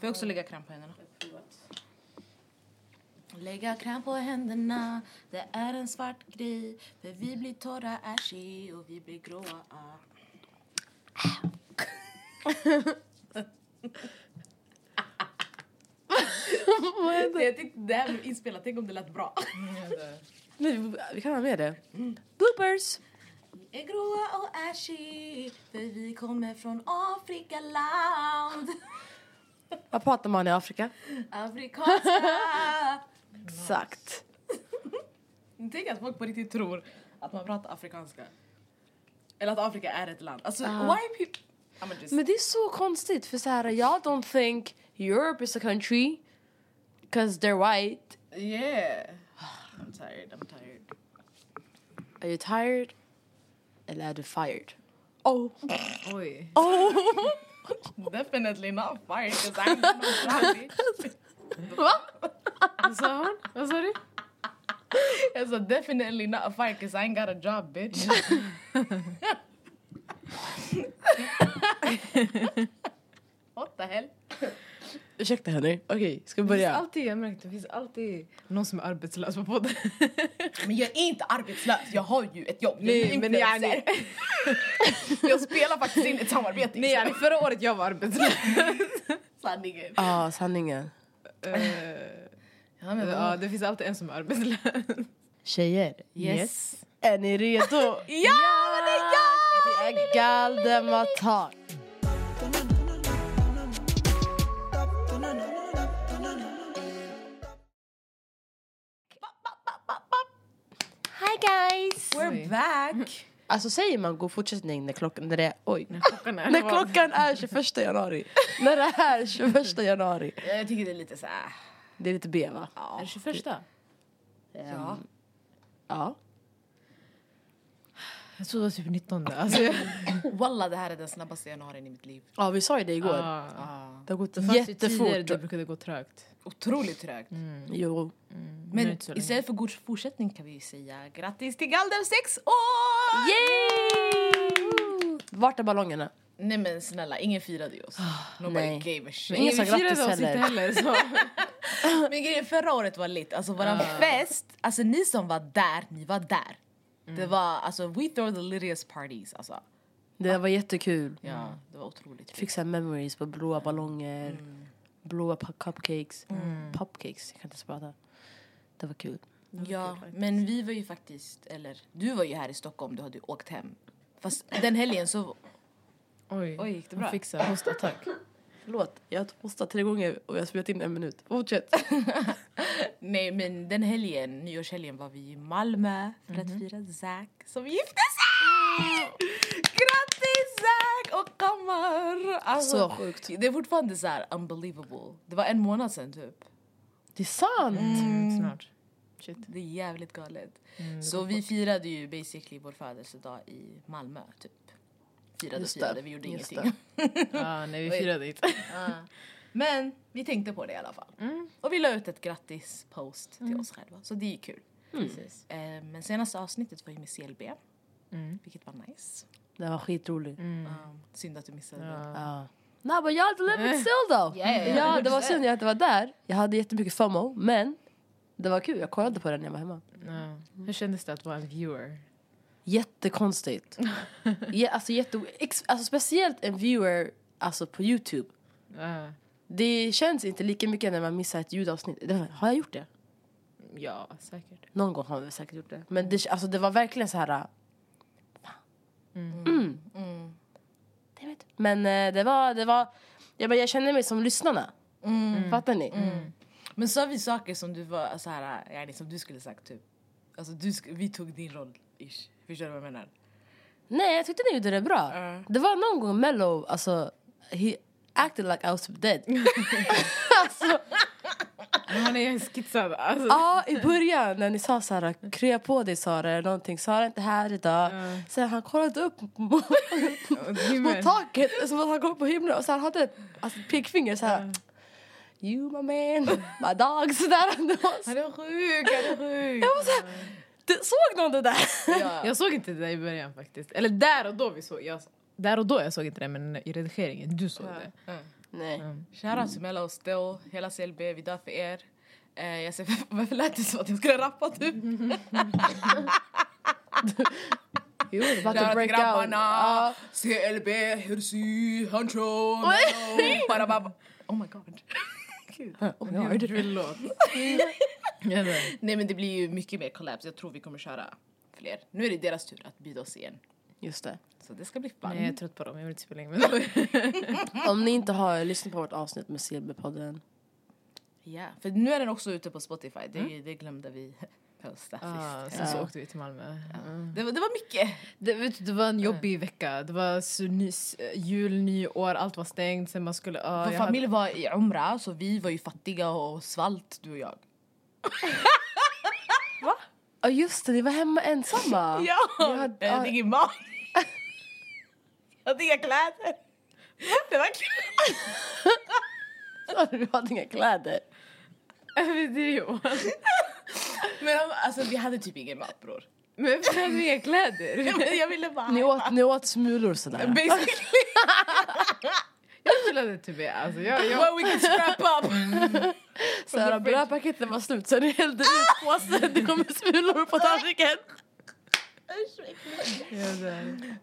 Får jag också lägga kräm på händerna? Lägga kräm på händerna, det är en svart grej För vi blir torra, ashy och vi blir gråa ah. Jag tyckte det här blev inspelat, tänk om det lät bra Men vi kan ha med det. Bloopers! Vi är gråa och ashy för vi kommer från Afrikaland Vad pratar man i Afrika? Afrikanska Exakt. Tänk att folk på riktigt tror att man pratar afrikanska. Eller att Afrika är ett land. Alltså, Ah. why people... I'm just... Men det är så konstigt för så här, jag don't think Europe is a country because they're white. Yeah. I'm tired, I'm tired. Are you tired? Eller är du fired? Oh! Oj. Oh! Definitely not fire because I'm no Saudi. Va? Vad sa hon? Vad sa du? Jag sa definitely not a fire because I ain't got a job bitch. What the hell? Ursäkta henne. Okej, ska vi Det finns börja? alltid, jag märkte, det finns alltid någon som är arbetslös på podden. Men jag är inte arbetslös, jag har ju ett jobb. Jag Nej, är men influencer. jag spelar faktiskt in ett samarbete. Nej, yani, förra året jag var arbetslös. Sanningen. Ja, sanningen. Eh, Ja, men ja, det finns alltid en som är arbetslös. Tjejer, Yes. är ni redo? Ja, men det är jag! Det är Galdematar. Guys! We're back! Alltså säger man god fortsättning när klockan, när det är, oj. När klockan är... När klockan är 21 januari. när det är 21 januari. Jag tycker det är lite så här. Det är lite B va? Är det 21? Ja. Ja. Jag trodde det var typ 19. Alltså, jag... Walla, det här är den snabbaste januarin i mitt liv. Ja vi sa ju det igår. Ah. Ah. Det har gått Det tider jättefort. det brukade gå trögt. Otroligt trögt. Jo. Men Men istället för god fortsättning kan vi säga grattis till Galdem 6 år! Yay! Vart är ballongerna? Nej men snälla, ingen firade ju oss. Nobody nej. gave a shit. Ingen sa grattis oss inte heller. heller. Så. Men grejen förra året var lit, alltså våran fest, alltså ni som var där, ni var där. Det var alltså, we throw the littiest parties alltså. Det var jättekul. Ja, det var otroligt kul. Fick så memories på blåa ballonger, blåa pu- cupcakes. Popcakes, jag kan inte ens prata. Det var kul. Ja, men vi var ju faktiskt, eller du var ju här i Stockholm, du hade ju åkt hem. Fast den helgen så, Oj, Oj, gick det hon bra? fick så här hostattack. Förlåt, jag har hostat tre gånger och jag har spelat in en minut. Fortsätt. nej men den helgen, nyårshelgen var vi i Malmö för att fira Zack som gifte sig! Grattis Zack och Kammar! Alltså, Så sjukt. Det är fortfarande så här unbelievable. Det var en månad sen typ. Det är sant! Mm, snart. Shit. Det är jävligt galet. så vi firade ju basically vår födelsedag i Malmö typ. Firade det, firade, vi gjorde just ingenting. Ja, nej, vi firade inte. Ja. Men vi tänkte på det i alla fall. Och vi la ut ett grattis post till oss själva. Så det är kul. Precis. Eh, men senaste avsnittet var ju med CLB. Mm. Vilket var nice. Det var skitroligt. Mm. Um, synd att du missade det. Ja. Ja. Nej men jag delivered still though. Ja, ja, det var synd att jag var där. Jag hade jättemycket FOMO, men det var kul. Jag kollade på den när jag var hemma. Hur kändes det att vara en viewer? Jättekonstigt. ja, alltså, jätte, ex, alltså speciellt en viewer alltså på Youtube. Ja. Det känns inte lika mycket när man missar ett ljudavsnitt. Har jag gjort det? ja, säkert. Någon gång har vi säkert gjort det. Men det, alltså, det var verkligen så här... Mm. Mm. Det vet. Men eh, det var... Det var jag, bara, jag kände mig som lyssnarna. Fattar ni? Men sa vi saker som du var så här, yani, som du skulle sagt typ? Alltså du, sk- vi tog din roll ish. Förstår du vad jag menar? Nej, jag tyckte ni gjorde det bra. Ja. Det var någon gång Mello, alltså... He acted like I was dead. alltså, han är skitsad. Alltså. ja, i början när ni sa så här, krya på dig Sara eller någonting. Sara är inte här idag. Ja. Sen han kollade upp på himmel. taket som att han kom på himlen och så han hade ett alltså, pekfinger så här. You my man, my dog. Sådär. Han är sjuk, han är sjuk! jag var så här, det, såg någon det där? ja. Jag såg inte det i början faktiskt. Eller där och då vi såg. Jag, där och då jag såg inte det men i redigeringen, du såg det. Ja. Nej. Shoutout till Mellow still, hela CLB, vi dör för er. Eh, jag ser, varför lät det som att jag skulle rappa typ? Jo, det var att break out. Ja. CLB, Hirsi, Hancho, Barababa. Oh my god. Gud. Oh my god. Låt. Ja, det. Nej men det blir ju mycket mer collabs, jag tror vi kommer köra fler. Nu är det deras tur att bjuda oss igen. Just det. Så det ska bli fun. Nej, jag är trött på dem, jag vill inte spela in med Om ni inte har lyssnat på vårt avsnitt med CLB-podden. Ja, för nu är den också ute på Spotify, det, det glömde vi posta ah. Sen så Ja. åkte vi till Malmö. Mm. Det, var- det var mycket. Det, du, det var en jobbig vecka. Det var ny, jul, nyår, allt var stängt. Sen man skulle... ah, Vår jag hade- familj var i Umrah, så vi var ju fattiga och svalt, du och jag. Ja just det, ni var hemma ensamma. Ja! Jag hade- Jag hade ingen mat. Jag hade inga kläder. Det var kul. Du hade inga kläder. Men alltså, vi hade typ ingen mat bror. Men varför hade vi inga kläder? Jag ville bara... Ni åt, ni åt smulor sådär. Basically, Jag gillade typ det. Alltså, jag, jag, well we could scrap up. Såhär, brödpaketen var slut så ni hällde ut påsen, det kommer smulor på tallriken.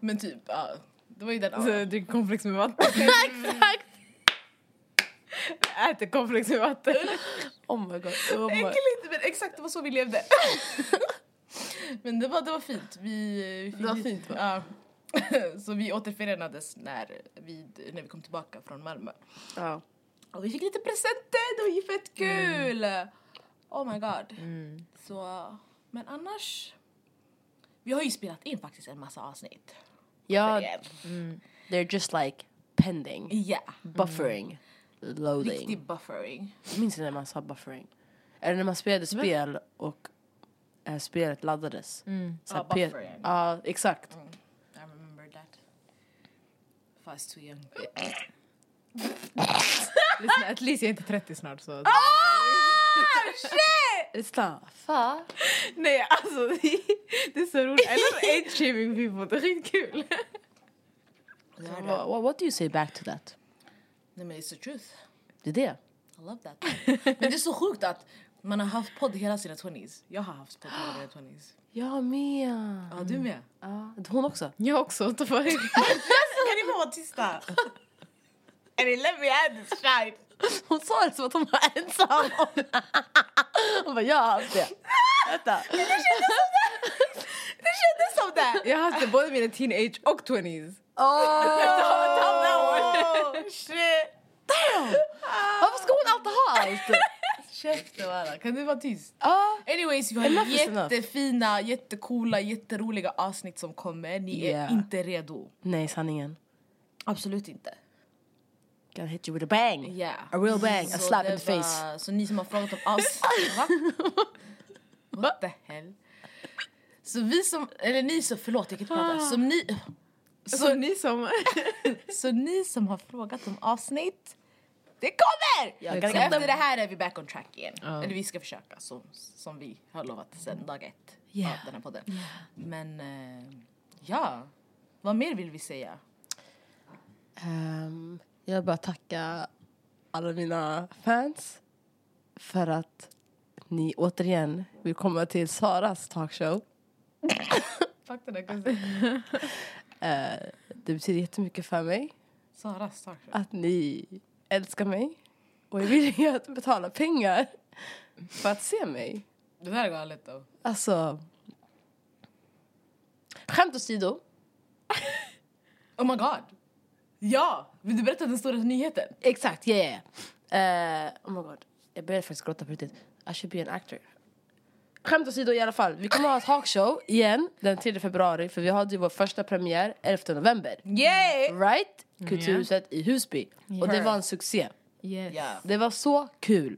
Men typ, ja. Det var ju den. alltså, jag dricker cornflakes med vatten. Exakt! Äter cornflakes med vatten. Oh my god. Oh my. Äckligt, men exakt det var så vi levde. men det var, det var fint. Vi, vi Det var fint, va? Ja. så vi återförenades när vi, när vi kom tillbaka från Malmö. Ja. Och vi fick lite presenter, det var ju fett kul! Oh my god. Mm. Så, men annars... Vi har ju spelat in faktiskt en massa avsnitt. ja, er. they're just like pending, Ja, buffering, loading. riktig buffering. Minns inte när man sa buffering. Det när man spelade spel och eh, spelet laddades? Mm. Så buffering. Ja, exakt. I too young. Lyssna, at least jag är inte 30 snart så... It's not fa. Nej alltså det, det är så roligt. I love age shaming people, det är skitkul. What, what, what do you say back to that? Nej men it's the truth. Det är det. I love that. men det är så sjukt att man har haft podd hela sina 20s. Jag har haft podd hela mina 20s. Jag med. Ja, du med. Ja, hon också. Jag också, vara tysta? And then let me add this shine. Hon sa det som att hon var ensam. Hon bara, jag har haft det. Vänta. Det kändes som det! Jag har haft det både mina teenage och 20s. Oh, Oh, shit! varför ska hon alltid ha allt? Käften bara, kan du vara tyst? Anyways, vi har jättefina, jättecoola, jätteroliga avsnitt som kommer. Ni är Yeah. inte redo. Nej, sanningen. Absolut inte. Gonna hit you with a bang. Yeah. A real bang, a Så slap det in the face. var- Så ni som har frågat om oss... Va? What the hell? Så vi som, eller ni som, förlåt jag kan inte prata. Som ni, Så ni som... så ni som har frågat om avsnitt, det kommer! Jag så efter det här är vi back on track igen. Ja. Eller vi ska försöka som, som vi har lovat sen dag ett Yeah. av den här podden. Men eh, ja, vad mer vill vi säga? Ehm, jag vill bara tacka alla mina fans för att ni återigen vill komma till Saras talkshow. Fuck den där kusin. Eh, det betyder jättemycket för mig Saras talkshow. att ni älskar mig och är villiga att betala pengar för att se mig. Det där är galet då. Alltså... Skämt åsido. Oh my god! Ja! Vill du berätta den stora nyheten? Exakt, yeah, yeah. Eh, oh my god. Jag började faktiskt gråta på riktigt. I should be an actor. Skämt åsido i alla fall. Vi kommer att ha ett talkshow igen den 3 februari för vi hade ju vår första premiär 11 november. Yay! Right? Kulturhuset i Husby. Och det var en succé. Yes. Ja. Det var så kul.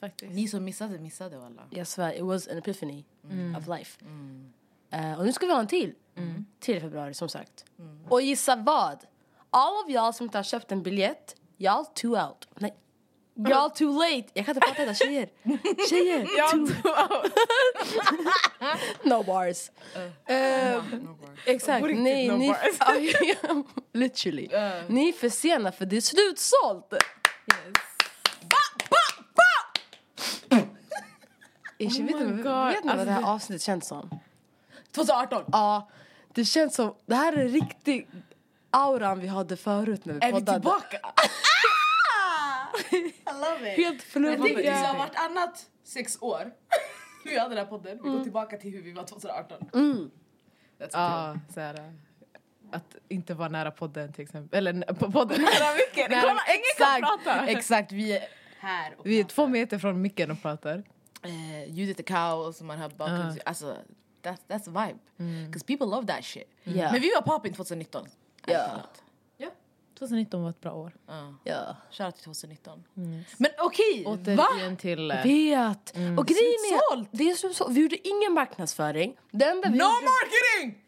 Faktiskt. Ni som missade, missade alla. Jag svär, it was an epiphany of life. Eh, och nu ska vi ha en till. 3 februari som sagt. Och gissa vad? All of y'all som inte har köpt en biljett, y'all too out. Nej. Y'all too late. Jag kan inte prata idag, tjejer. Tjejer. too- no bars. Eh, exakt. På riktigt, Nej, no ni, bars. Literally. Ni är för sena för det är slutsålt. Ich, Oh vet, ni- vet ni vad Alltså, det här det- avsnittet känns som? 2018! Ja, det känns som... Det här är riktigt auran vi hade förut när vi Är vi poddade. tillbaka? I love it! Helt Jag tänker såhär vartannat sex år. Vi hade den här podden, vi går tillbaka till hur vi var 2018. Mm. That's Ja, så här, äh, att inte vara nära podden till exempel. Eller på podden nära micken. Kolla, ingen kan prata. Exakt, vi är här och Vi är två meter från micken och pratar. eh, ljudet är kaos och man hör bakgrunds... Alltså, that's, that's a vibe. Because people love that shit. Ja. Men vi var popping 2019. Ja. Ja. 2019 var ett bra år. Ja. Ja. Shoutout till 2019. Men okej, va? Återigen till... äh, Vet! Och grejen är, det är så, så, vi gjorde ingen marknadsföring. Det enda vi No gjorde, marketing!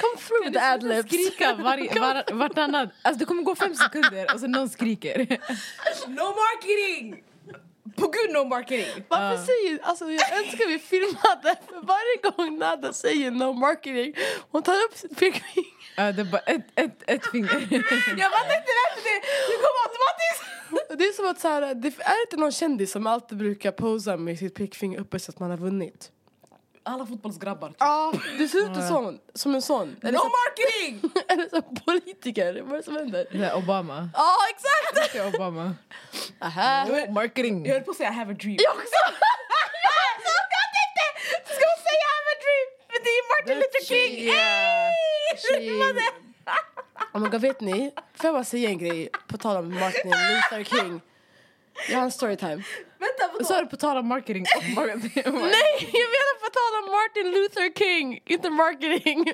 come through the adlibs. skrika varje, var, vartannat. Alltså det kommer gå fem sekunder och så någon skriker. No marketing! På gud no marketing! Varför säger, alltså jag önskar vi filmade för varje gång Nada säger no marketing, hon tar upp sitt pekfinger. Ja, det är bara ett, ett, ett finger. Jag fattar inte varför det, det kom automatiskt! Det är som att så här, det är inte någon kändis som alltid brukar posa med sitt pekfinger uppe så att man har vunnit. Alla fotbollsgrabbar. Typ. Ja, det ser ut sån, som en sån. Eller No så, marketing! eller så politiker, vad är det som händer? Det är Obama. Ja, exakt! Det är Obama. Aha. Marketing. Jag höll på att säga I have a dream. Jag också! Jag tänkte, ska hon säga I have a dream? Men det är Martin Luther King! Yeah. Oh my God, vet ni? Får jag bara säga en grej på tal om Martin Luther King? Jag har en storytime. Vänta, vadå? Så är det på tal om marketing. Nej, jag menar på tal om Martin Luther King, inte marketing.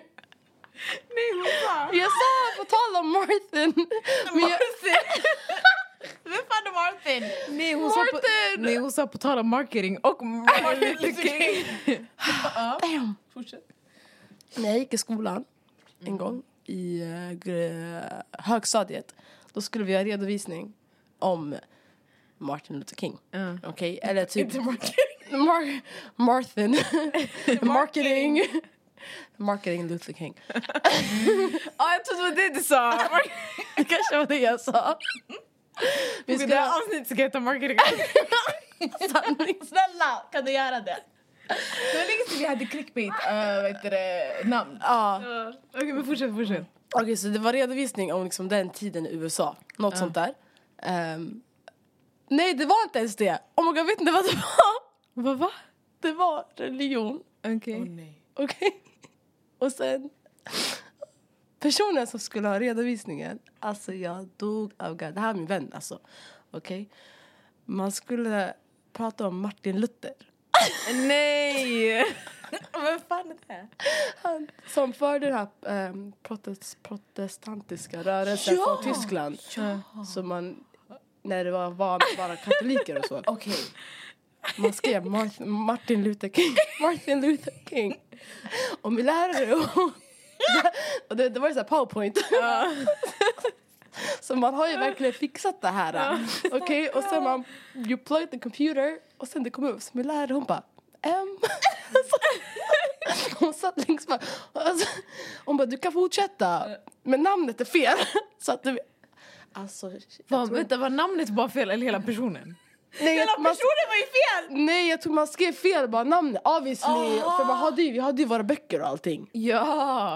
Nej, hon sa... Jag sa på tal om Martin. Men jag, Vem fan är Martin? Nej, hon sa på, Martin! nej, hon sa på tal om marketing och Martin Luther King. damn. Fortsätt. När jag gick i skolan en gång i uh, högstadiet då skulle vi ha redovisning om Martin Luther King. Ja. Okej? Eller typ Inte Martin. Mar- Martin. Marketing. Marketing Luther King. Ja, jag trodde det var det du sa. Det kanske var det jag sa. Vi Det skulle här avsnittet ska heta marketing. Snälla, kan du göra det? Det var länge sedan vi hade clickbait, uh, heter det, namn. Ja. Okej, men fortsätt, fortsätt. Okej, så det var redovisning om liksom den tiden i USA. Något sånt där. Ehm, nej, det var inte ens det. Oh my God, vet ni vad det var? Vad va? Det var religion. Okej. nej. Okej? Och sen... Personen som skulle ha redovisningen, alltså jag dog av garv. Det här är min vän alltså. Okej? Man skulle prata om Martin Luther. Nej! Vem fan är det? Han som förde den här ehm, protest, protestantiska rörelsen Ja! från Tyskland. Så man, när det var van, bara katoliker och så. Okej. Man skrev Martin, Luther King. Martin Luther King. Och min lärare och, och det, det var ju så här powerpoint. Så man har ju verkligen fixat det här. Okej, och sen man, you plug the computer och sen det kom upp. Så min lärare hon bara, ehm. Hon satt längst bak. Och så- Hon bara, du kan fortsätta. Men namnet är fel. Så att du... Alltså, Vad, tror- vänta, var namnet bara fel eller hela personen? Nej, Hela man- personen var ju fel! Nej, jag tror man skrev fel bara namnet. Obviously. För man hade, ju, vi hade ju våra böcker och allting. Ja!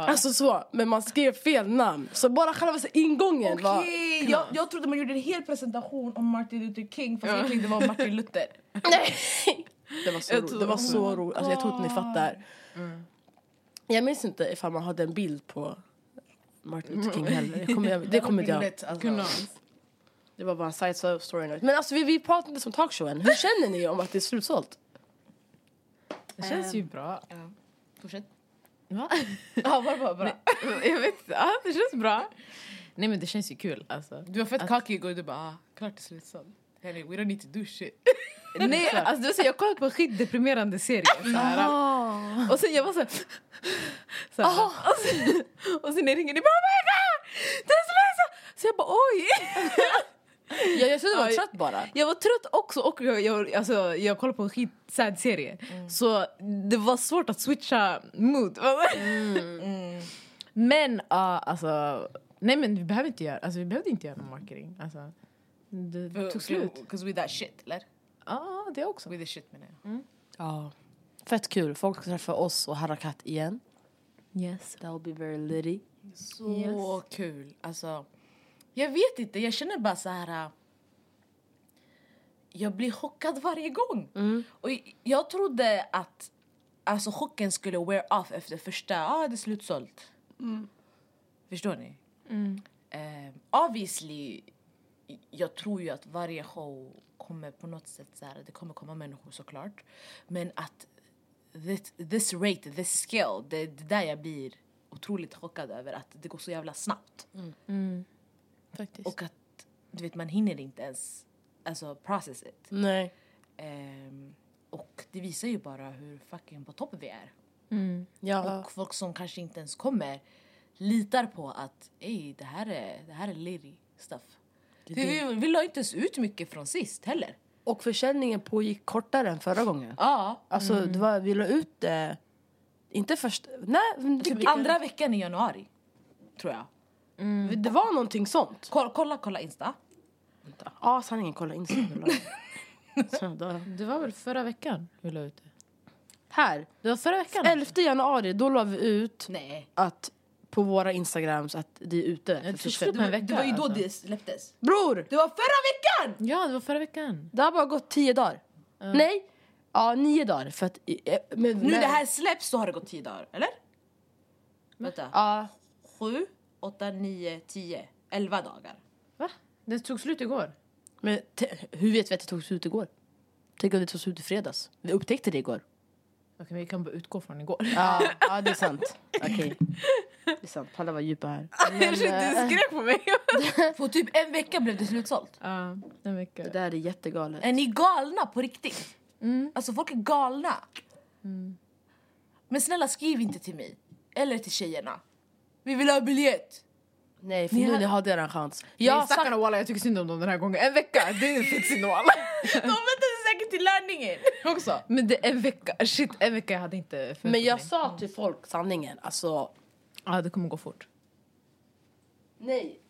Alltså så, men man skrev fel namn. Så bara själva ingången var... Okej, jag, jag trodde man gjorde en hel presentation om Martin Luther King fast Ja. egentligen det var Martin Luther. Nej! Det var så, Jag ro, tror- det var så roligt. Alltså, jag tror inte ni fattar. Jag minns inte ifall man hade en bild på Martin Luther King heller. Jag kommer, jag, det kommer inte jag. Alltså. Det var bara en side story. Men alltså vi, vi pratar inte som talkshowen. Hur känner ni om att det är slutsålt? Det känns ju bra. Ja. Fortsätt. Va? Ja, var bara bra. Jag vet inte, ja, det känns bra. Nej men det känns ju kul alltså. Du var fett igår och du bara ah, klart det är slutsålt. Henry, we don't need to do shit. Nej, alltså, det var så, jag kollade på en skitdeprimerande serie. Så här, Och sen jag var så här, så här, och, sen, och sen ringer ni bara oh my god, det är slutsålt! Så jag bara oj! Ja, jag var Ja, trött bara. Jag var trött också och jag, jag, alltså, jag kollade på en skit sad serie. Så det var svårt att switcha mood. Men ja, alltså Nej men vi behöver inte göra, alltså, vi behövde inte göra någon marketing. Alltså, det tog slut. Because we that shit, eller? Ja, det också. With the shit menar jag. Ja. Fett kul. Folk ska träffa oss och Harakat igen. Yes. That will be very litty. Så Yes. kul. Alltså, jag vet inte, jag känner bara så här... äh, Jag blir chockad varje gång. Och jag trodde att alltså, chocken skulle wear off efter första, ah det är slutsålt. Förstår ni? Eh, obviously, jag tror ju att varje show kommer på något sätt så här, det kommer komma människor såklart. Men att this, this rate, this skill, det är det där jag blir otroligt chockad över att det går så jävla snabbt. Faktiskt. Och att du vet, man hinner inte ens alltså, process it. Nej. Ehm, och det visar ju bara hur fucking på topp vi är. Ja. Och folk som kanske inte ens kommer litar på att ey, det här är, det här är litty stuff. Det vi, vi la inte ens ut mycket från sist heller. Och försäljningen pågick kortare än förra gången. Ja. Alltså det var, vi la ut det, inte först, nej. Typ andra veckan i januari. Tror jag. Det var någonting sånt. Kolla, kolla, kolla Insta. Ja sanningen, kolla Insta. Så, då. Det var väl förra veckan vi la ut det? Här, Det var förra veckan? 11 januari, då la vi ut Nej. att på våra instagrams att det är ute. det på en vecka. Det var ju då alltså. det släpptes. Bror! Det var förra veckan! Ja, det var förra veckan. Det har bara gått tio dagar. Nej, ja nio dagar. För att, eh, men, Nu det här släpps så har det gått tio dagar, eller? Vänta. Ja, Sju, åtta, nio, tio, elva dagar. Va? Det tog slut igår. men hur vet vi att det tog slut igår? Tänk om det tog slut i fredags. Vi upptäckte det igår. Okej, vi kan bara utgå från igår. Ja, ja det är sant. Okej. Det är sant. Palla var djupa här. Men, du eh, skrek på mig. På typ en vecka blev det slutsålt. Ja, en vecka. det där är jättegalet. Är ni galna på riktigt? Alltså folk är galna. Men snälla skriv inte till mig. Eller till tjejerna. Vi vill ha biljett. Nej, för Ni nu har- ni hade er en chans. Jag Jag har Nej, sagt, stackarna walla, jag tycker synd om dem den här gången. En vecka, det är fett synd om alla. De väntar säkert till landningen också. Men det är en vecka, shit en vecka jag hade inte men jag mig. sa till folk sanningen. Alltså, Ja, det kommer gå fort. nej.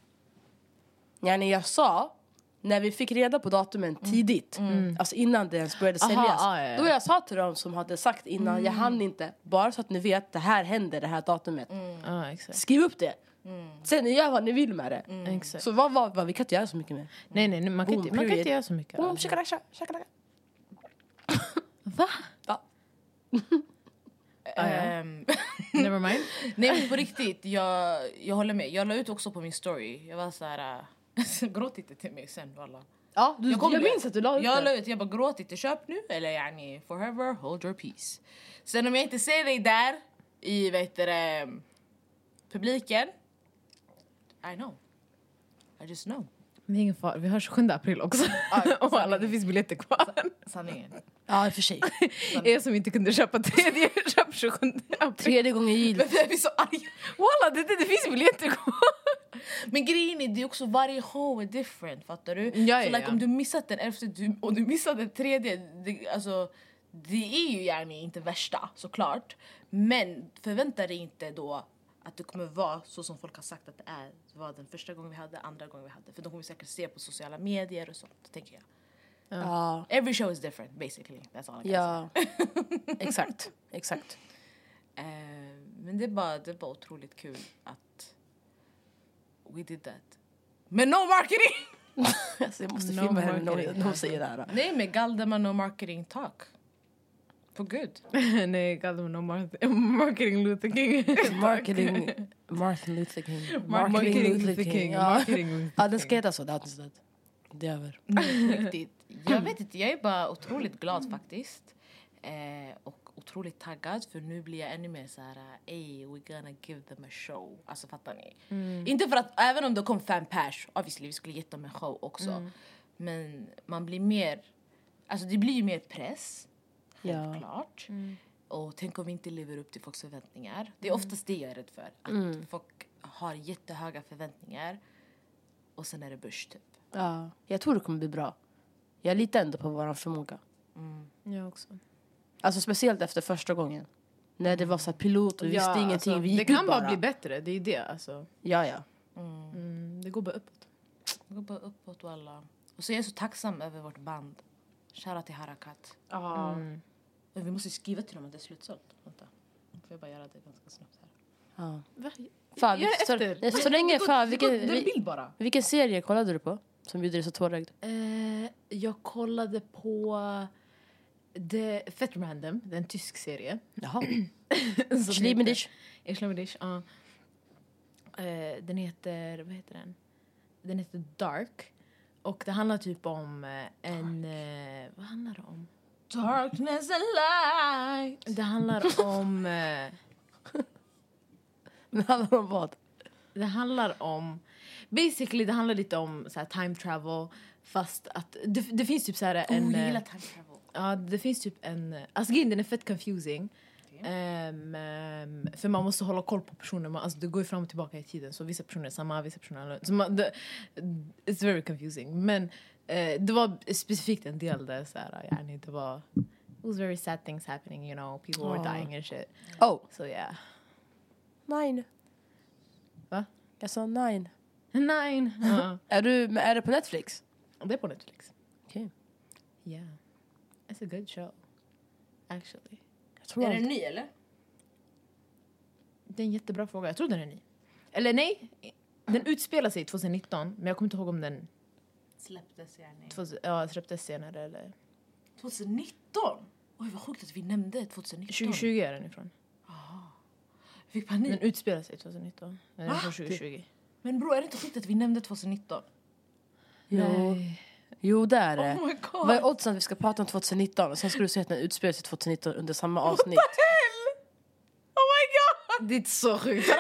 Ja, nej, jag sa, när vi fick reda på datumen tidigt, alltså innan det ens började Aha, säljas. ja, ja, ja. Då jag sa till dem som hade sagt innan, jag hann inte, bara så att ni vet, det här händer det här datumet. Ja, exakt. Skriv upp det. Sen ni gör vad ni vill med det. exakt. Så vad, vad, vad, vi kan inte göra så mycket mer. Nej, nej, nej man, kan Boom, inte, man kan inte göra så mycket. Boom, alltså. shakalaka, shakalaka. Va? Ja. Ehm, Never mind. nej men på riktigt, jag, jag håller med. Jag la ut också på min story. Jag var så här... äh, gråt inte till mig sen walla. Ja, du, jag, kom- minns att du la ut Jag la ut, jag bara gråt inte, köp nu eller yani forever hold your peace. Sen om jag inte ser dig där i vet du, det, publiken, I know. I just know. Men det är ingen fara, vi har 27 april också. och alla, det finns biljetter kvar. Sanningen. Ja, i och för sig. Er som inte kunde köpa tredje, köp 27 april. Tredje gången gillt. Jag blir så arg. Walla, det, det, det finns biljetter kvar. Men grejen är, det är också varje show är different, fattar du? Ja, så ja, like, ja. om du missat den elfte du, och du missat den tredje, det, alltså, det är ju yani inte värsta såklart. Men förvänta dig inte då att det kommer vara så som folk har sagt att det är. Det var den första gången vi hade, andra gången vi hade. För de kommer säkert se på sociala medier och sånt, tänker jag. Ja, Every show is different basically. That's all I can ja. exakt. Exakt. say. Eh, men det är, bara, det är bara otroligt kul att we did that. Men no marketing! Alltså, jag måste No filma henne när hon- säger det här. Nej, med Galdeman no marketing talk. For good. Nej, kallade mig Martin, Marketing Luther King. Marketing, Martin Luther King. Marketing Luther King. Ja. Marketing Luther ja, den ska heta så. Det är avsnittet. Det är över. Riktigt. Jag vet inte, jag är bara otroligt glad faktiskt. Eh, och otroligt taggad för nu blir jag ännu mer så här, ey, we're gonna give them a show. Alltså fattar ni? Inte för att, även om det kom fem pers, obviously vi skulle gett dem en show också. Men man blir mer, alltså det blir ju mer press. Ja. Självklart. Och tänk om vi inte lever upp till folks förväntningar. Det är oftast det jag är rädd för. Att folk har jättehöga förväntningar och sen är det börs typ. Ja, jag tror det kommer bli bra. Jag litar ändå på vår förmåga. Jag också. Alltså speciellt efter första gången. När det var så pilot och vi visste ingenting. alltså, vi gick det kan bara bli bättre, det är det. Alltså. Ja, ja. Mm, det går bara uppåt. Det går bara uppåt och alla. Och så är jag så tacksam över vårt band. Shoutout till Harakat. Mm. Men vi måste skriva till dem att det är slutsålt. Vänta. Får jag bara göra det ganska snabbt här. Ja. Va? Fan, Gör så, efter. nej, så länge, fan, vilken, är vilken serie kollade du på? Som gjorde dig så tårögd? Eh, jag kollade på The Fett Random, det är en tysk serie. Jaha. Schliebendich, ja. Eh, den heter, vad heter den? Den heter Dark. Och det handlar typ om eh, en, eh, vad handlar det om? Darkness and light. Det handlar om, eh, Det handlar om vad? det handlar om, basically det handlar lite om så här, time travel. Fast att det, det finns typ så här en... oh, jag eh, gillar time travel. Ja, det finns typ en... Alltså grejen, den är fett confusing. Ehm, ehm, för man måste hålla koll på personer. Man, alltså, det går ju fram och tillbaka i tiden. Så vissa personer är samma, vissa personer är annorlunda. Så man, det, It's very confusing. Men eh, det var specifikt en del där så här, yani, det var... It was very sad things happening, you know. People were Aw. dying and shit. Oh, So yeah. nine. Va? Jag sa nine. Nine! Ja. Är, du, är det på Netflix? det är på Netflix. Okej. Yeah. It's a good show. Actually. Jag tror Är den ny eller? Det är en jättebra fråga. Jag tror den är ny. Eller nej, den utspelar sig 2019. Men jag kommer inte ihåg om den Släpptes. 2000, ja, släpptes senare eller... 2019? Oj vad sjukt att vi nämnde 2019. 2020 är den ifrån. Jag fick panik. Den utspelar sig 2019. Den är Va? från 2020. Men bror är det inte sjukt att vi nämnde 2019? Jo. Nej. jo, det är det. Oh my god. Vad är oddsen att vi ska prata om 2019 och sen ska du säga att den utspelar sig 2019 under samma avsnitt? Oh my god! Det är inte så sjukt.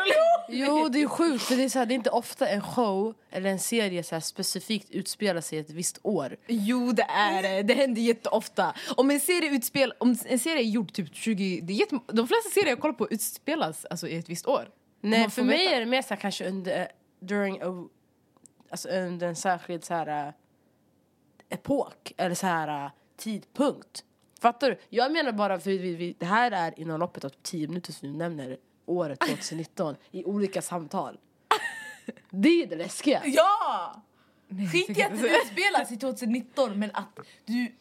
Jo, det är sjukt för det är, så här, det är inte ofta en show eller en serie så här, specifikt utspelar sig ett visst år. Jo, det är det. Det händer jätteofta. Om en serie utspel, om en serie är gjord typ 20... Det är jätte, de flesta serier jag kollar på utspelas alltså, i ett visst år. Nej, för mig veta. är det mer så här, kanske under, during a, alltså under en särskild så här, äh, epok eller så här äh, tidpunkt. Fattar du? Jag menar bara för vi, vi, det här är inom loppet av 10 minuter som du nämner året 2019 i olika samtal. Det är det läskiga. Ja! Skit i att det utspelas i 2019 men att du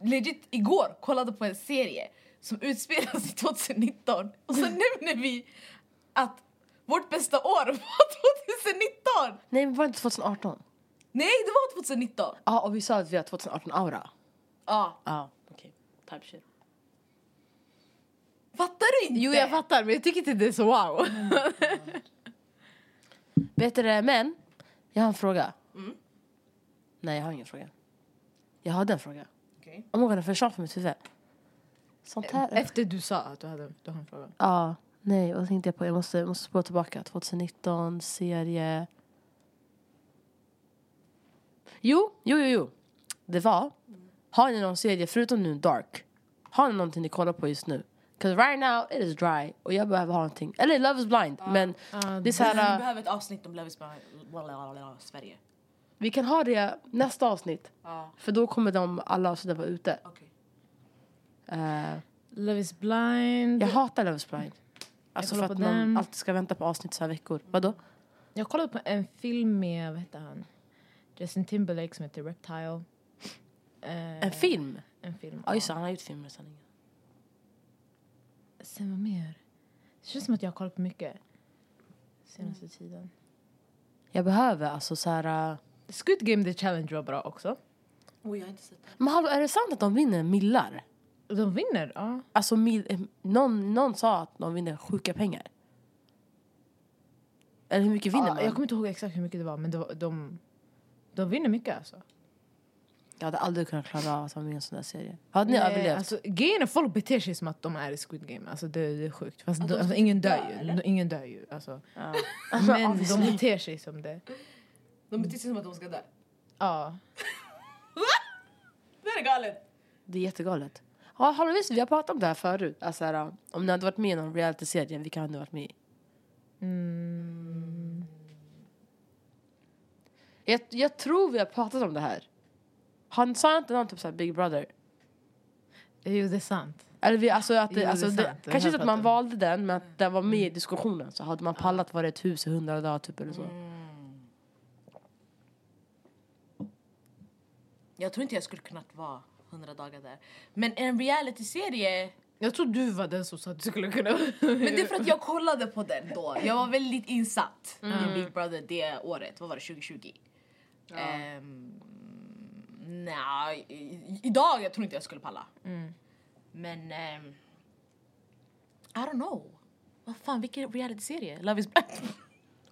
legit igår kollade på en serie som utspelas i 2019 och så nämner vi att vårt bästa år var 2019! Nej men var det inte 2018? Nej, det var 2019! Ja och vi sa att vi har 2018-aura. Ja, Ja, okej. Type shit. fattar du inte? Jo, jag fattar, men jag tycker inte det är så wow. Det, men jag har en fråga. Nej jag har ingen fråga. Jag hade en fråga. Okej. Oh my god, den försvann från mitt huvud. Sånt här. Efter du sa att du hade, du hade en fråga. Ja, nej, vad tänkte jag på? Jag måste, jag måste spåra tillbaka. 2019, serie... Jo, jo, jo, jo. Det var... Har ni någon serie, förutom nu Dark? Har ni någonting ni kollar på just nu? Cause right now it is dry och jag behöver ha någonting. Eller Love is blind, men det är så Vi här... äh, behöver ett avsnitt om Love is blind Sverige. Vi kan ha det nästa avsnitt. Ja, För då kommer de alla avsnitt vara ute. okej. Eh, Love is blind. jag hatar Love is blind. Alltså för att man den. alltid ska vänta på avsnitt så här veckor. Vadå? Jag kollade på en film med, vad heter han? Justin Timberlake som heter Reptile. Eh, En film? En film. Ja just det, han har gjort filmer och sanningen. Sen vad mer? Det känns som att jag har kollat på mycket senaste tiden. Jag behöver alltså så här... äh, Squid Game The Challenge var bra också. Oj, jag har inte sett det. Men hallå, är det sant att de vinner millar? De vinner, ja. Alltså mil, eh, någon, någon sa att de vinner sjuka pengar. Eller hur mycket vinner ja man? jag kommer inte ihåg exakt hur mycket det var men det var, de, de vinner mycket alltså. Jag hade aldrig kunnat klara av att vara med i en sån där serie. Hade ni Nej, överlevt? Alltså, grejen är folk beter sig som att de är i Squid Game. Alltså, det, det är sjukt. Fast Att de, alltså, ingen dö, dör ju. eller? Ingen dör ju. Alltså. Ja. Men obviously. de beter sig som det. De beter sig som att de ska dö. Ja. Det är galet. Det är jättegalet. Ja, ah, hallå visst, vi har pratat om det här förut. Alltså, här, om ni hade varit med i någon realityserie, vilka hade ni varit med i? Mm. Jag, jag, tror vi har pratat om det här. Han sa inte någon typ såhär Big Brother? Jo, det är sant. Eller vi, alltså, att, jo, alltså, det, det kanske inte att man om. valde den, men att den var med i mm. diskussionen. Så hade man pallat vara i ett hus i hundra dagar typ eller så. Mm. Jag tror inte jag skulle kunnat vara 100 dagar där. Men en reality-serie Jag tror du var den som sa att du skulle kunna... Men det är för att jag kollade på den då. Jag var väldigt insatt i Big Brother det året. Vad var det? 2020? Um, Nej, i- idag jag tror inte jag skulle palla. Men... ehm, I don't know. Vad fan, vilken reality-serie? Love is blind.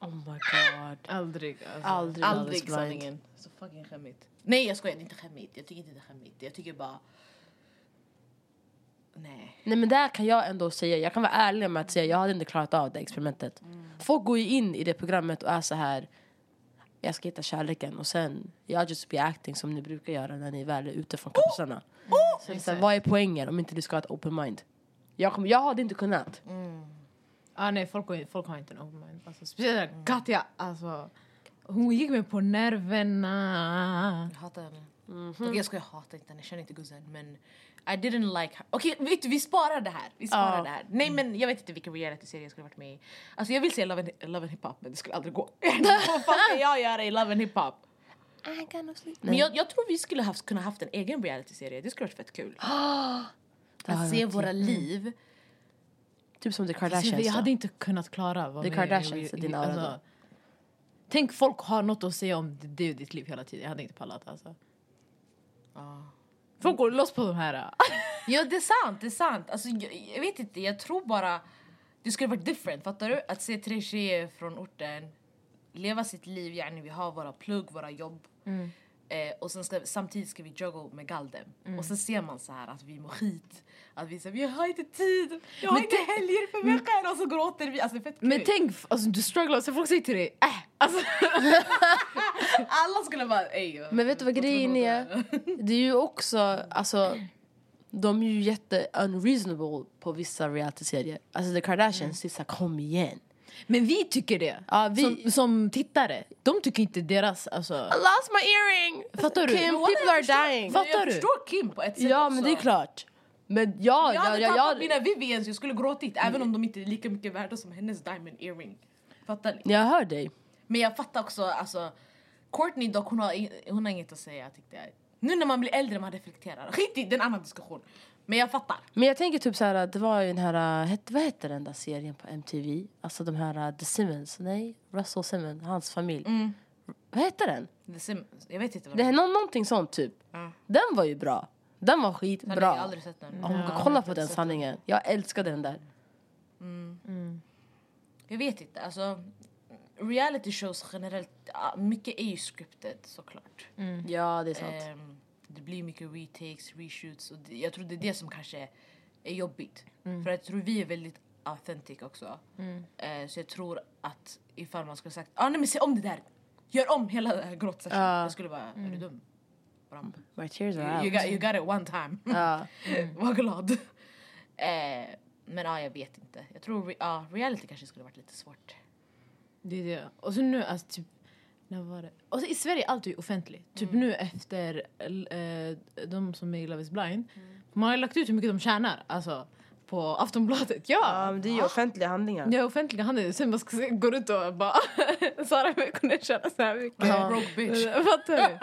Oh my god. Aldrig. Alltså. Aldrig, Aldrig sanningen. Så fucking skämmigt. Nej jag skojar, det är inte skämmigt. Jag tycker inte det är skämmigt. Jag tycker bara... Nej. Nej men där kan jag ändå säga, jag kan vara ärlig med att säga jag hade inte klarat av det experimentet. Folk går ju in i det programmet och är så här. Jag ska hitta kärleken och sen jag just be acting som ni brukar göra när ni väl är ute från kapslarna. Så det är så vad är poängen om inte du ska ha ett open mind? Jag, kommer, jag hade inte kunnat. Ah, nej, folk, har- folk har inte en open mind. Alltså, speciellt Katja. Alltså, hon gick mig på nerverna. Jag hatar henne. Okej jag skojar, jag hatar inte henne. Jag känner inte guzzen. Men I didn't like her. Okej vet du, vi sparar det här. Vi sparar Ja. det här. Nej men jag vet inte vilken reality-serie jag skulle varit med i. Alltså jag vill säga Love and, Love and Hip Hop men det skulle aldrig gå. Vad fan ska jag göra i Love and Hip Hop? Men jag, jag tror vi skulle haft, kunna haft en egen reality-serie. Det skulle varit fett kul. Att se våra liv. Typ som The Alltså, Kardashians. jag hade inte kunnat klara vad The Kardashians är din aura då. Tänk folk har något att säga om det och ditt liv hela tiden. Jag hade inte pallat alltså. Folk går loss på de här. Ja det är sant, det är sant. Alltså, jag, jag vet inte, jag tror bara det skulle varit different. Fattar du? Att se tre tjejer från orten leva sitt liv, yani vi har våra plugg, våra jobb. Eh, och sen ska, samtidigt ska vi juggle med Galdem. Och sen ser man så här att vi mår skit. Att vi säger jag har inte tid, jag har Men inte helger för veckan. Och så gråter vi. Alltså det är fett kul. Men tänk, alltså, du strugglar så folk säger till dig äh, alltså, Alla skulle bara ey. Men vet du vad grejen är? Det är ju också, alltså de är ju jätte unreasonable på vissa reality-serier. Alltså The Kardashians, det är såhär kom igen. Men vi tycker det. Ja, vi- Som, som tittare. De tycker inte deras... Alltså, I lost my earring! Fattar du? Kim, people are förstår- dying. Fattar jag du? förstår Kim på ett sätt Ja också. men det är klart. Men ja, Jag hade jag, jag, tappat jag, mina Vivians, jag skulle gråtit även om de inte är lika mycket värda som hennes diamond earring. Fattar ni? jag hör dig. Men jag fattar också, alltså Courtney dock, hon har, hon har inget att säga tyckte jag. Nu när man blir äldre man reflekterar. Skit i, det är en annan diskussion. Men jag fattar. Men jag tänker typ så här, det var ju den här, het, vad hette den där serien på MTV? Alltså de här The Simmons, nej, Russell Simmons, hans familj. Vad hette den? The Sim, jag vet inte vad Det är nå- någonting sånt typ. Ja. Den var ju bra. Den var skitbra. Jag har aldrig sett den. Om du kollar på den sanningen. Jag älskade den där. Jag vet inte, alltså reality shows generellt, ja, mycket är ju scripted såklart. Ja, det är sant. Ehm, det blir mycket retakes, reshoots och det, jag tror det är det som kanske är jobbigt. För jag tror vi är väldigt authentic också. Eh, så jag tror att ifall man skulle sagt ah, nej men se om det där, gör om hela den här gråtsessionen. Ja. Jag skulle bara, är du dum? Bram. My tears are out. you, got, you got it one time. Ja. Var glad. Eh, men ja, jag vet inte. Jag tror re, reality kanske skulle varit lite svårt. Det är det. Och så nu, alltså typ... När var det? Och så I Sverige är allt ju offentligt. Typ nu efter eh, de som är i Love is blind. Man har ju lagt ut hur mycket de tjänar. Alltså på Aftonbladet. Ja! Ja, men det är ju offentliga handlingar. Ja, offentliga handel. Sen man ska se- gå ut och bara... Sara kunna tjäna så här mycket. Ja. Broke bitch. Fattar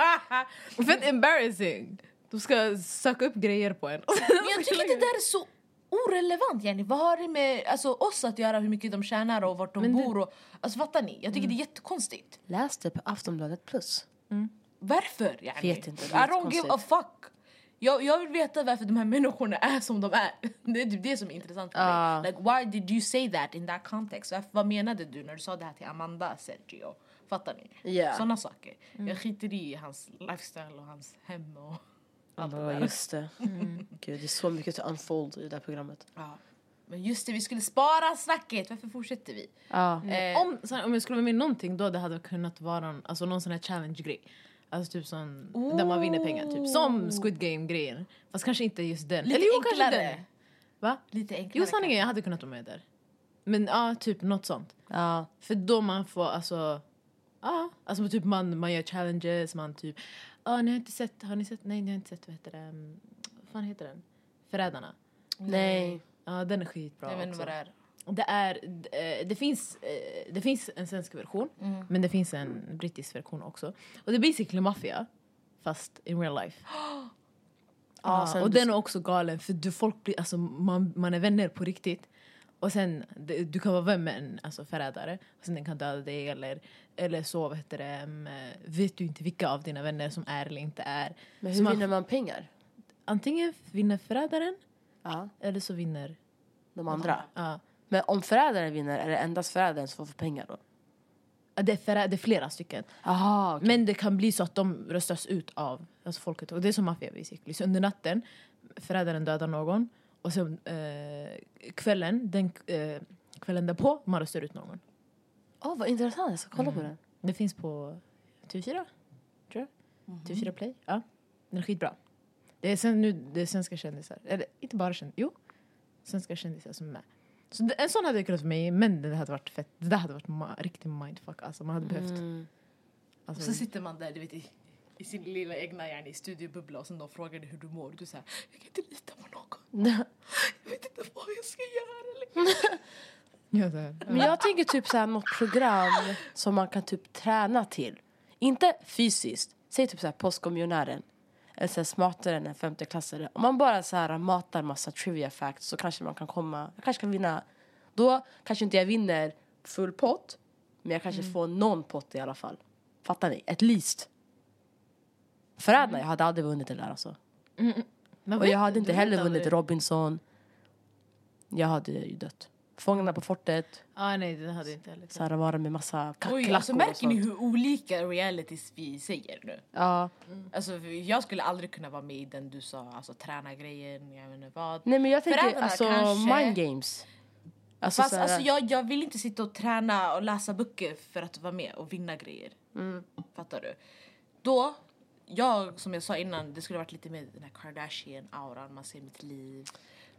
du? Fett embarrassing. De ska söka upp grejer på en. Men jag tycker det där är så orelevant Jenny. Vad har det med alltså, oss att göra, hur mycket de tjänar och vart de Men bor? Och, alltså fattar ni? Jag tycker det är jättekonstigt. Läs det på Aftonbladet plus. Varför? Yani? Vet inte, I don't give a fuck. Jag, jag vill veta varför de här människorna är som de är. Det är typ det som är intressant för mig. Like, why did you say that in that context? Varför, vad menade du när du sa det här till Amanda Sergio? Fattar ni? Ja. Såna saker. Jag skiter i hans lifestyle och hans hem och allt det Ja, där. just det. Gud, det är så mycket att unfold i det här programmet. Ja. Men just det, vi skulle spara snacket. Varför fortsätter vi? Ja. Eh, om, om jag skulle vara med i någonting då det hade kunnat vara en, alltså, någon sån här challenge-grej. Alltså typ sån, där man vinner pengar. Typ. Som Squid Game-grejen. Fast kanske inte just den. Lite Eller jo, kanske enklare. den. Va? Lite enklare. Jo, sanningen jag hade kunnat vara med där. Men ja, typ något sånt. ja. För då man får alltså... Ja, alltså typ man, man gör challenges, man typ... Ja, ni har inte sett... Har ni sett? Nej, ni har inte sett, vad heter det? mm, Vad fan heter den? Förrädarna. Nej. Ja, den är skitbra Jag vet inte också. vad det är. Det, är, eh, det, finns, eh, det finns en svensk version, Mm. men det finns en brittisk version också. Och det är basically maffia. fast in real life. Sen och den är också galen för du, folk blir, alltså, man, man är vänner på riktigt. Och sen, det- du kan vara vän med en alltså, förrädare, och sen den kan döda dig eller, eller så vet, du, mm, vet du inte vilka av dina vänner som är eller inte är. Men Så hur man- vinner man pengar? Antingen vinner förrädaren Ja, eller så vinner... de andra. Ja. Men om förrädaren vinner, är det endast förrädaren som får pengar då? Det är, förrä- det är flera stycken. Aha, Men det kan bli så att de röstas ut av alltså folket. Och det är som maffia basically. Så under natten, förrädaren dödar någon och sen eh, kvällen, den, eh, kvällen därpå, man röstar ut någon. Åh, vad intressant. Jag ska kolla på den. Det finns på TV4, tror jag. TV4 Play. Ja, den är skitbra. Det är, sen, nu, det är svenska kändisar, eller inte bara kändisar, jo. Svenska kändisar som är med. Så det, en sån hade jag kunnat för mig, men det hade varit fett. Det där hade varit ma- riktig mindfuck. Alltså man hade behövt... Mm. Och Alltså, så sitter man där du vet, i, i sin lilla egna hjärna i studiobubbla och sen de frågar dig hur du mår. Du säger jag kan inte lita på någon. Jag vet inte vad jag ska göra. Liksom. ja, här. Men jag tänker typ så här, något program som man kan typ träna till. Inte fysiskt. Säg typ så här Postkodmiljonären. Eller så här, smartare än en femteklassare. Om man bara så här matar massa trivia facts så kanske man kan komma, jag kanske kan vinna. Då kanske inte jag vinner full pott. Men jag kanske får någon pott i alla fall. Fattar ni? At least. Förrädarna, jag hade aldrig vunnit det där alltså. Man Och vet jag hade inte heller aldrig. vunnit Robinson. Jag hade ju dött. Fångarna på fortet. Ah, nej, den hade inte heller. Så här vara med massa Oj, kackerlackor alltså och märker ni sånt. hur olika realities vi säger nu? Ja. Alltså, för jag skulle aldrig kunna vara med i den du sa, alltså träna grejen, jag vet inte vad. Nej men jag tänker alltså kanske- mind games. Alltså, Fast alltså, jag, jag vill inte sitta och träna och läsa böcker för att vara med och vinna grejer. Mm. Fattar du? Då, jag som jag sa innan, det skulle varit lite mer den här Kardashian-auran, man ser mitt liv.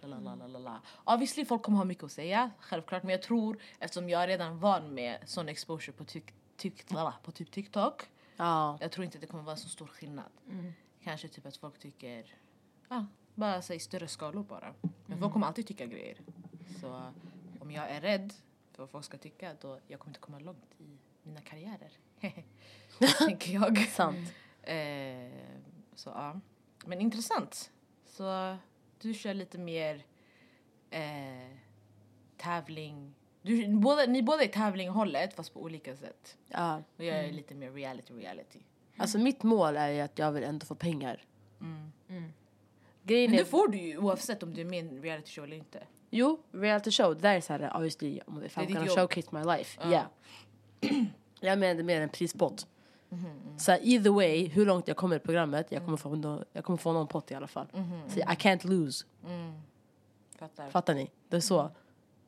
La, la, la, la, la, la. Ja, visserligen folk kommer ha mycket att säga, självklart. Men jag tror, eftersom jag är redan van med sån exposure på, tyk, tyk, på typ TikTok. Ja. Jag tror inte det kommer vara så stor skillnad. Kanske typ att folk tycker, ja, bara säg större skalor bara. Men folk kommer alltid tycka grejer. Så om jag är rädd för vad folk ska tycka då jag kommer inte komma långt i mina karriärer. Tänker jag. Sant. Eh, så ja. Men intressant. Så du kör lite mer eh, tävling. Du, båda, ni båda är tävlinghållet fast på olika sätt. Ja. Och jag är lite mer reality reality. Alltså mitt mål är ju att jag vill ändå få pengar. Mm. Grejen Men är, det får du ju oavsett om du är med i en reality show eller inte. jo, reality show, det där är såhär obviously om if Det är I'm gonna jobb. showcase my life. Ja. Yeah. jag menar mer en prispott. Mm-hmm, Så either way, hur långt jag kommer i programmet, jag kommer få, nå- jag kommer få någon pott i alla fall. Mm-hmm, Så I can't lose. Fattar? Fattar ni? Det är så.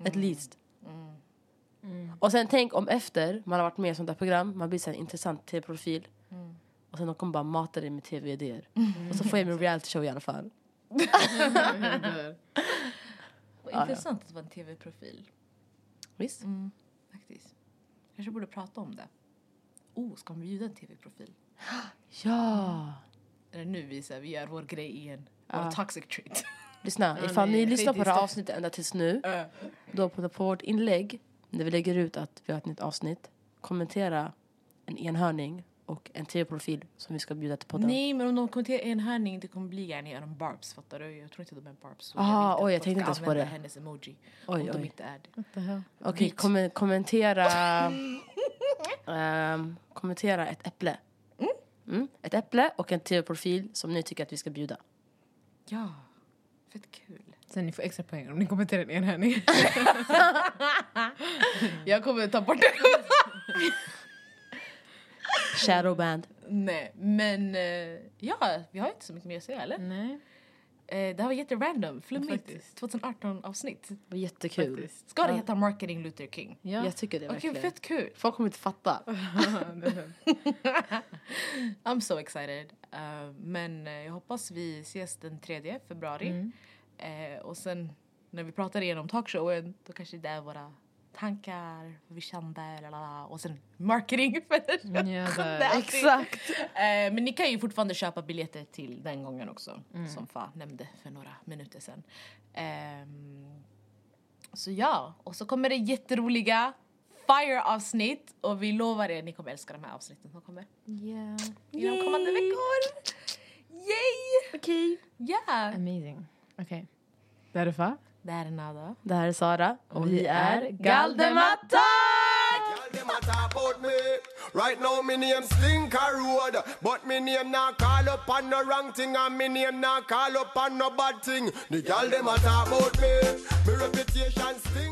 At least. Mm. Och sen tänk om efter man har varit med i sånt där program, man blir en intressant tv-profil. Mm. Och sen de kommer bara mata dig med tv-idéer. Och så får jag min reality show i alla fall. Vad intressant att vara en tv-profil. Visst? Mm, faktiskt. Kanske borde prata om det. Oh, ska man bjuda en tv-profil? Ja! Eller nu visar vi gör vår grej igen. Vår toxic trait. Lyssna, ifall ni lyssnar på det här avsnittet ända tills nu. Då på, på vårt inlägg, när vi lägger ut att vi har ett nytt avsnitt. Kommentera en enhörning och en tv-profil som vi ska bjuda till podden. Nej, men om de kommenterar en hörning det kommer bli gärna en barbs, fattar du? Jag tror inte de är barbs. så Aha, vill oj, jag tänkte inte ska ens på det. hennes emoji. Oj, om de oj. inte är det. Okej, kom, kommentera... ehm, kommentera ett äpple. Mm, ett äpple och en tv-profil som ni tycker att vi ska bjuda. Ja, fett kul. Sen ni får extra poäng om ni kommenterar en enhörning. Jag kommer ta bort det. Shadowband. Nej, men eh, ja, vi har inte så mycket mer att säga, eller? Nej. Eh, det här var jätterandom, flummigt. Faktiskt. 2018 avsnitt. Det var jättekul. Faktiskt. Ska det heta Marketing Luther King? Ja. Jag tycker det verkligen. fett kul. Folk kommer inte fatta. I'm so excited. Eh, men eh, jag hoppas vi ses den 3 februari. Eh, och sen när vi pratar igenom talkshowen då kanske det är våra tankar, vi kände, lalala, och sen marketing för avsnitt. Exakt. Eh, men ni kan ju fortfarande köpa biljetter till den gången också. Som Fa nämnde för några minuter sedan. Ehm, så ja, och så kommer det jätteroliga fire avsnitt och vi lovar er ni kommer älska de här avsnitten som kommer Yeah. i de kommande veckor. Yay! Okej. Yeah! Amazing. Okej. Är Fa. Det här är Nada. Det här är Sara och vi är er Galdematak! Girl, a talk about me. Right now, me name Slinker Road, but me name not call up on no wrong thing, and me name not call up on no bad thing. The girl them a talk about me. Me reputation Slinker.